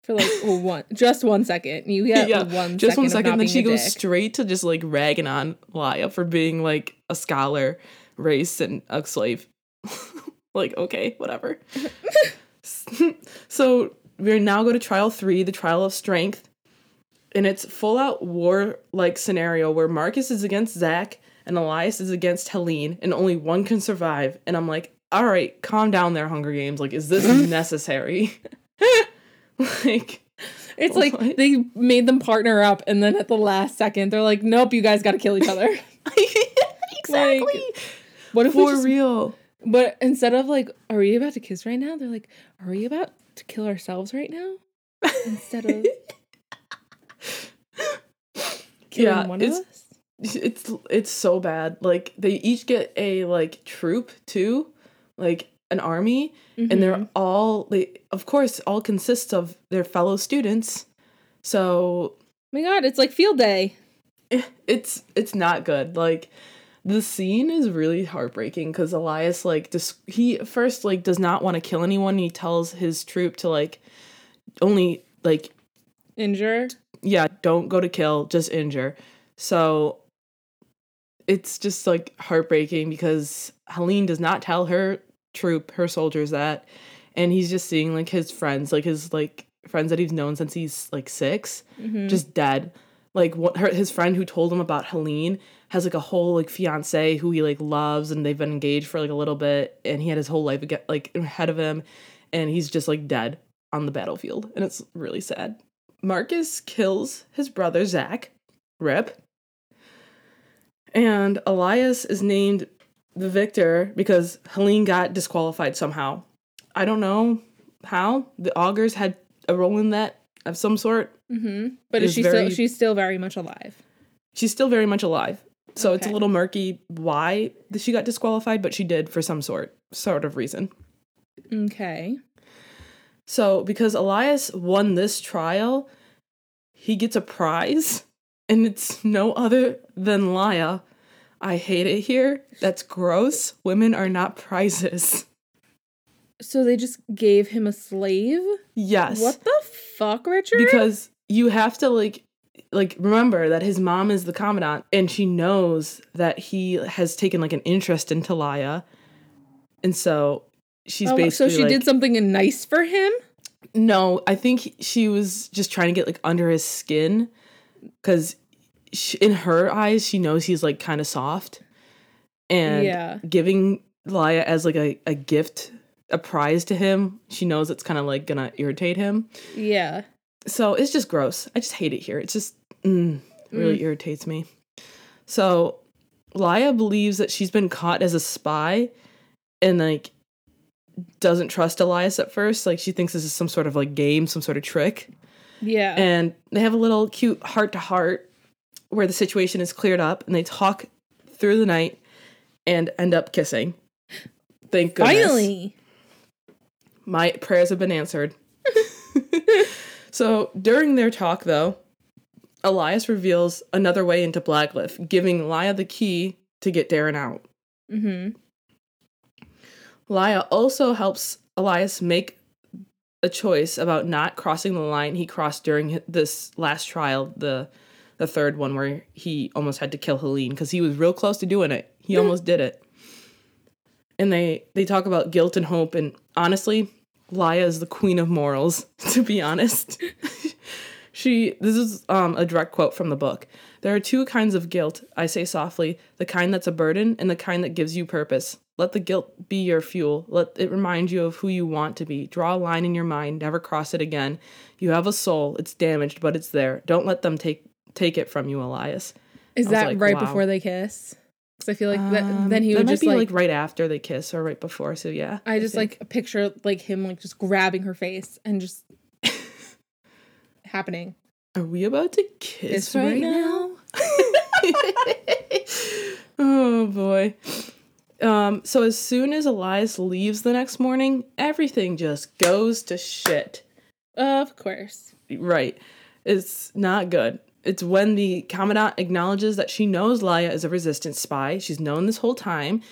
For like well, one, just one second. You get yeah, one just second one not Then she goes dick. straight to just like ragging on Laia for being like a scholar, race, and a slave. like, okay, whatever. so we're now go to trial three, the trial of strength. And it's full out war like scenario where Marcus is against Zak and Elias is against Helene, and only one can survive. And I'm like, all right, calm down there, Hunger Games. Like, is this necessary? like, It's like What? they made them partner up, and then at the last second, they're like, "Nope, you guys got to kill each other." exactly. What if we For just? real. But instead of like, "Are we about to kiss right now?" They're like, "Are we about to kill ourselves right now?" Instead of killing Yeah, one of us. it's it's so bad. Like they each get a like troop too, like an army, and Mm-hmm. they're all they of course all consists of their fellow students. So Oh my god, it's like field day. eh, it's it's not good. Like the scene is really heartbreaking because Elias like just he first like does not want to kill anyone. He tells his troop to like only like Injure. yeah, don't go to kill, just injure. So it's just like heartbreaking because Helene does not tell her troop, her soldiers that. And he's just seeing like his friends, like his like friends that he's known since he's like 6 Mhm. just dead. Like what her his friend who told him about Helene has like a whole like fiance who he like loves and they've been engaged for like a little bit and he had his whole life like ahead of him and he's just like dead on the battlefield and it's really sad. Marcus kills his brother Zak, Rip. And Elias is named the victor because Helene got disqualified somehow. I don't know how. The augurs had a role in that of some sort. Mm-hmm. But is she very- still? She's still very much alive. She's still very much alive. So it's a little murky why she got disqualified, but she did for some sort sort of reason. Okay. So because Elias won this trial, he gets a prize, and it's no other than Laia. I hate it here. That's gross. Women are not prizes. So they just gave him a slave. Yes. What the fuck, Richard? Because you have to like like remember that his mom is the commandant and she knows that he has taken like an interest in Talaya. And so she's Oh, basically so she like, did something nice for him. No, I think he- she was just trying to get like under his skin cuz in her eyes she knows he's like kind of soft. And Yeah. giving Laia as like a, a gift, a prize to him, she knows it's kind of like gonna irritate him. Yeah. So it's just gross. I just hate it here. It's just mm, really irritates me. So Laia believes that she's been caught as a spy and like doesn't trust Elias at first. Like she thinks this is some sort of like game, some sort of trick. Yeah. And they have a little cute heart to heart where the situation is cleared up and they talk through the night and end up kissing. Thank goodness. Finally. My prayers have been answered. so during their talk, though, Elias reveals another way into Blackcliff, giving Laia the key to get Darin out. Mm-hmm. Laia also helps Elias make a choice about not crossing the line he crossed during this last trial, the the third one where he almost had to kill Helene because he was real close to doing it. He almost did it. And they they talk about guilt and hope and honestly, Laia is the queen of morals, to be honest. she this is um, a direct quote from the book. There are two kinds of guilt, I say softly, the kind that's a burden and the kind that gives you purpose. Let the guilt be your fuel. Let it remind you of who you want to be. Draw a line in your mind, never cross it again. You have a soul, it's damaged, but it's there. Don't let them take take it from you, Elias. Is that like, right wow. before they kiss? Because I feel like that, Um, then he would might just be like, like, right after they kiss or right before. So yeah, I just think. like picture like him like just grabbing her face and just happening. Are we about to kiss right, right now? oh boy. Um, so as soon as Elias leaves the next morning, everything just goes to shit. Of course. Right. It's not good. It's when the Commandant acknowledges that she knows Laia is a resistance spy. She's known this whole time.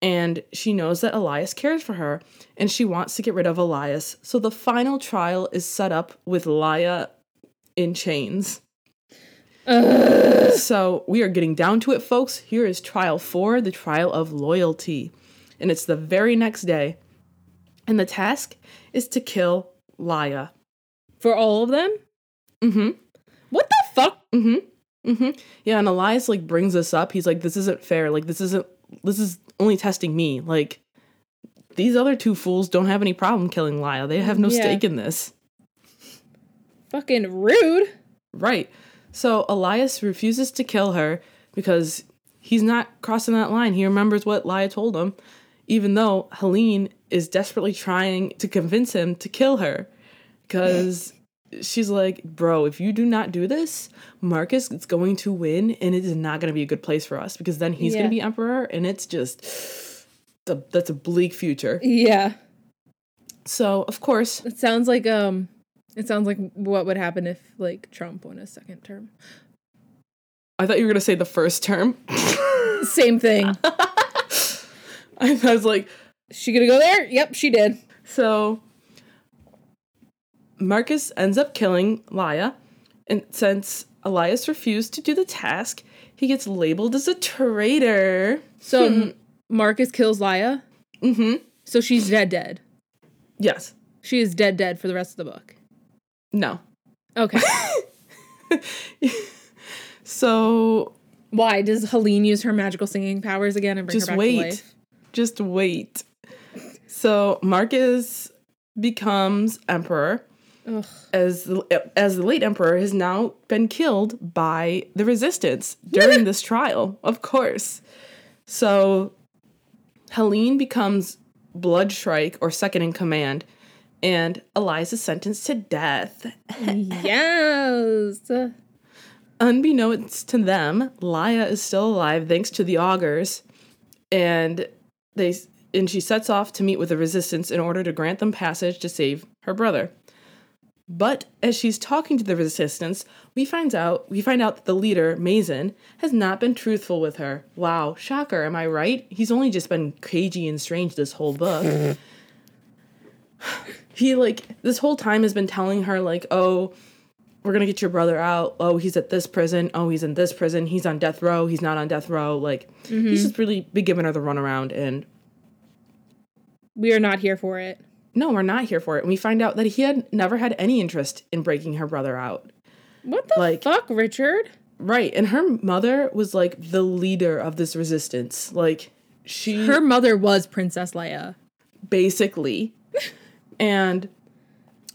And she knows that Elias cares for her. And she wants to get rid of Elias. So the final trial is set up with Laia in chains. So we are getting down to it, folks. Here is trial four, the trial of loyalty. And it's the very next day. And the task is to kill Laia. For all of them? Mm-hmm. What the fuck? Mm-hmm. Mm-hmm. Yeah, and Elias like brings this up. He's like, this isn't fair. Like this isn't this is only testing me. Like these other two fools don't have any problem killing Laia. They have no Yeah. stake in this. Fucking rude. Right. So Elias refuses to kill her because he's not crossing that line. He remembers what Laia told him, even though Helene is desperately trying to convince him to kill her. Because she's like, bro, if you do not do this, Marcus is going to win and it is not going to be a good place for us because then he's going to be emperor and it's just. The, that's a bleak future. Yeah. So, of course, It sounds like um it sounds like what would happen if like Trump won a second term. I thought you were going to say the first term. Same thing. I was like, she gonna go there? Yep, she did. So Marcus ends up killing Laia, and since Elias refused to do the task, he gets labeled as a traitor. So M- Marcus kills Laia. Mm-hmm. So she's dead dead. Yes. She is dead dead for the rest of the book. No. Okay. So Why does Helene use her magical singing powers again and bring Just her back wait. to life? Just wait. Just wait. So Marcus becomes emperor. Ugh. As the, as the late emperor has now been killed by the resistance during this trial, of course. So Helene becomes Blood Shrike or second in command, and is sentenced to death. yes. Unbeknownst to them, Laia is still alive thanks to the augurs, and they and she sets off to meet with the resistance in order to grant them passage to save her brother. But as she's talking to the resistance, we find out we find out that the leader, Mazen, has not been truthful with her. Wow, shocker, am I right? He's only just been cagey and strange this whole book. he like this whole time has been telling her like, "Oh, we're gonna get your brother out. Oh, he's at this prison. Oh, he's in this prison. He's on death row. He's not on death row. Like he's mm-hmm. just really been giving her the runaround. And We are not here for it. No, we're not here for it. And we find out that he had never had any interest in breaking her brother out. What the Like- fuck, Richard? Right. And her mother was like the leader of this resistance. Like she Her mother was Princess Leia. basically. and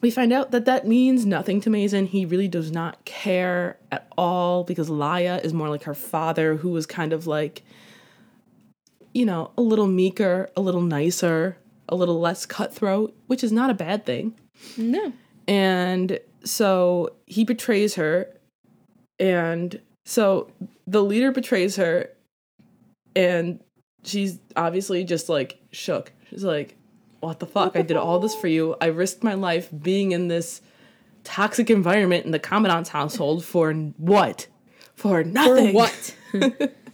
we find out that that means nothing to Mazen. He really does not care at all because Laia is more like her father, who was kind of like, you know, a little meeker, a little nicer, a little less cutthroat, which is not a bad thing. No. And so he betrays her. And so the leader betrays her. And she's obviously just like shook. She's like, what the fuck? I did all this for you. I risked my life being in this toxic environment in the commandant's household for what? For nothing. For what?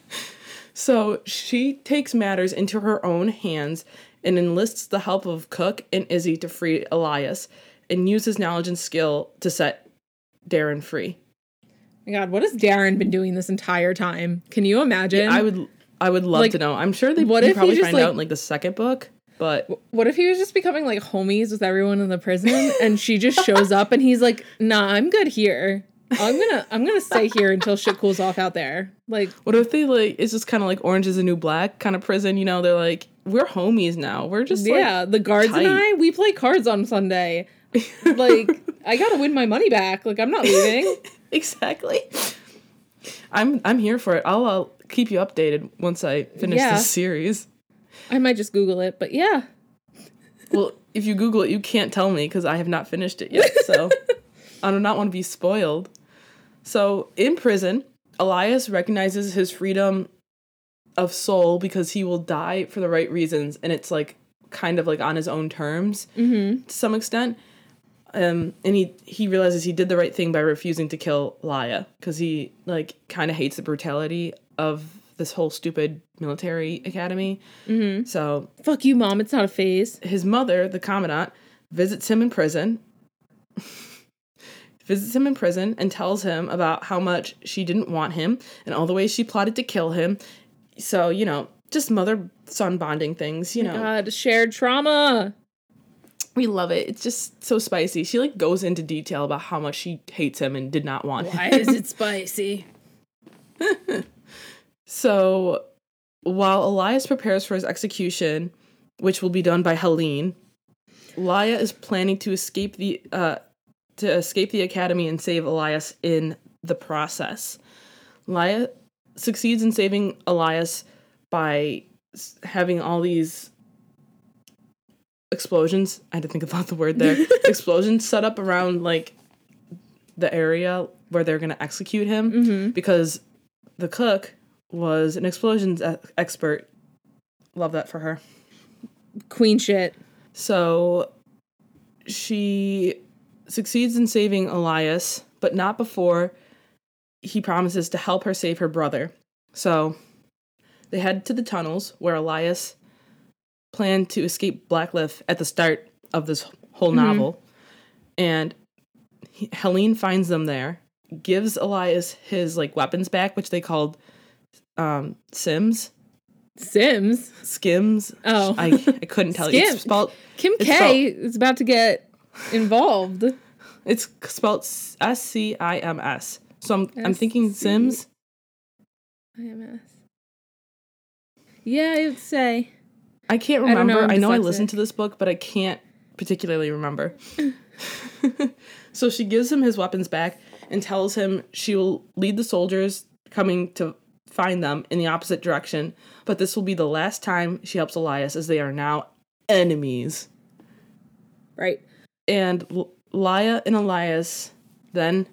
So she takes matters into her own hands and enlists the help of Cook and Izzi to free Elias and use his knowledge and skill to set Darin free. Oh my God, what has Darin been doing this entire time? Can you imagine? I would I would love Like, to know. I'm sure they what if probably find like- out in like the second book, but What if he was just becoming like homies with everyone in the prison and she just shows up and he's like, "Nah, I'm good here. I'm gonna I'm gonna stay here until shit cools off out there." Like, what if they like it's just kind of like Orange is a New Black kind of prison, you know, they're like we're homies now. We're just like yeah, the guards tight. and I we play cards on Sunday. Like, I gotta win my money back. Like, I'm not leaving. exactly. I'm I'm here for it. I'll, I'll keep you updated once I finish Yeah. this series. I might just Google it, but yeah, Well, if you Google it, you can't tell me because I have not finished it yet. So I do not want to be spoiled. So in prison, Elias recognizes his freedom of soul because he will die for the right reasons and it's like kind of like on his own terms to some extent. Um, and he he realizes he did the right thing by refusing to kill Laia because he like kind of hates the brutality of this whole stupid military academy. Mm-hmm. So Fuck you, mom. It's not a phase. his mother, the commandant, visits him in prison. visits him in prison and tells him about how much she didn't want him and all the ways she plotted to kill him. So, you know, just mother son bonding things, you know. God, shared trauma. We love it. It's just so spicy. She like goes into detail about how much she hates him and did not want Why him. is it spicy? So while Elias prepares for his execution, which will be done by Helene, Laia is planning to escape the uh, to escape the academy and save Elias in the process. Laia succeeds in saving Elias by having all these explosions. I had to think about the word there. explosions set up around like the area where they're gonna execute him mm-hmm. because the cook was an explosions e- expert. Love that for her. Queen shit. So she succeeds in saving Elias, but not before he promises to help her save her brother. So they head to the tunnels where Elias planned to escape Blackcliff at the start of this whole novel. And he, Helene finds them there, gives Elias his like weapons back, which they called um, Sims, Sims. Skims. Oh. I, I couldn't tell you. It's spelled Kim It's K is about to get involved. It's spelled S C I M S. So I'm I'm thinking S C- Sims. IMS. Yeah, I would say. I can't I know, remember. I know, I listened to this book, but I can't particularly remember. so she gives him his weapons back and tells him she will lead the soldiers coming to find them in the opposite direction, but this will be the last time she helps Elias as they are now enemies. Right. And L- Laia and Elias then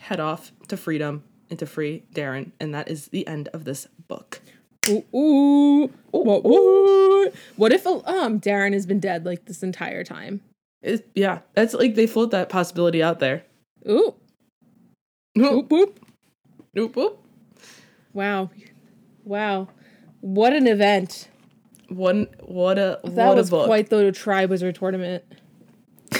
head off to freedom and to free Darin, and that is the end of this book. Ooh, ooh. What, what? What if um Darin has been dead like this entire time? It, yeah, that's like they float that possibility out there. Ooh. Nope, Boop. nope, nope. Wow. Wow. What an event. One, what a That what was a book. quite the Triwizard tournament.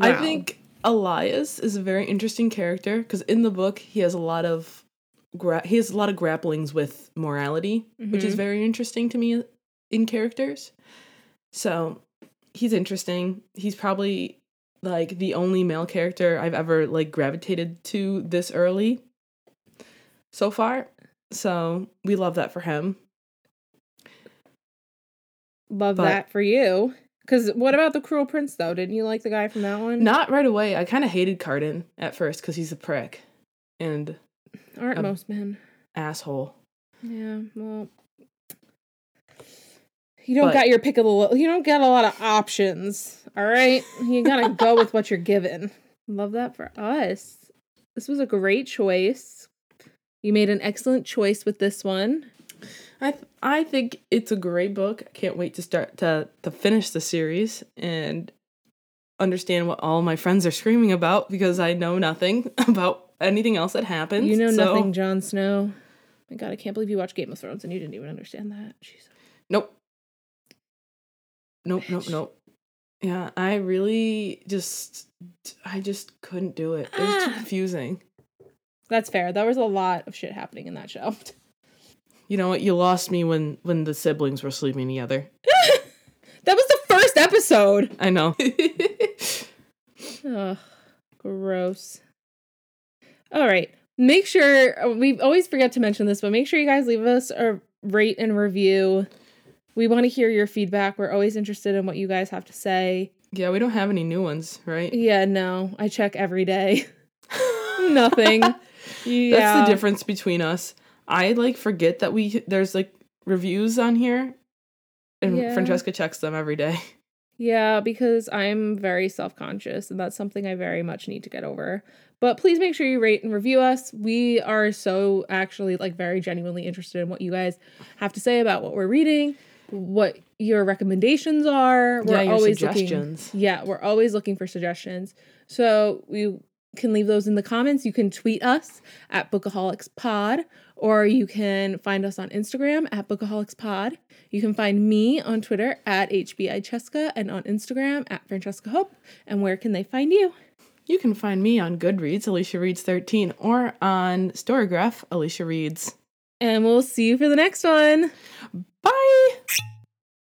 I think Elias is a very interesting character because in the book he has a lot of gra- he has a lot of grapplings with morality, which is Mhm. very interesting to me in characters. So he's interesting. He's probably like the only male character I've ever like gravitated to this early so far. So we love that for him. Love But- that for you. Because what about the Cruel Prince though? Didn't you like the guy from that one? Not right away. I kind of hated Cardan at first because he's a prick and Aren't most men? asshole. Yeah. Well, you don't But- got your pick of the. Lo- you don't get a lot of options. All right, you gotta go with what you're given. Love that for us. This was a great choice. You made an excellent choice with this one. I th- I think it's a great book. I can't wait to start to to finish the series and understand what all my friends are screaming about because I know nothing about anything else that happens. You know so- nothing, Jon Snow. My God, I can't believe you watched Game of Thrones and you didn't even understand that. Jesus. Nope. Nope. Nope. Bitch. Nope. Yeah, I really just I just couldn't do it. It was too Ah. confusing. That's fair. There was a lot of shit happening in that show. You know what? You lost me when when the siblings were sleeping together. That was the first episode. I know. Ugh, gross. All right. Make sure uh, we always forget to mention this, but make sure you guys leave us a rate and review. We want to hear your feedback. We're always interested in what you guys have to say. yeah, we don't have any new ones, right? Yeah, no, I check every day. Nothing. Yeah. That's the difference between us. I like forget that we there's like reviews on here, and Yeah. Francesca checks them every day. Yeah, because I'm very self conscious, and that's something I very much need to get over. But please make sure you rate and review us. We are so actually like very genuinely interested in what you guys have to say about what we're reading, what your recommendations are. We're Yeah, your always suggestions. looking. Yeah, we're always looking for suggestions. So we can leave those in the comments. You can tweet us at Bookaholics or you can find us on Instagram at Bookaholics You can find me on Twitter at HBI Cheska and on Instagram at Francesca Hope. And where can they find you? You can find me on Goodreads, Alicia Reads 13, or on Storygraph, Alicia Reads. And we'll see you for the next one. Bye!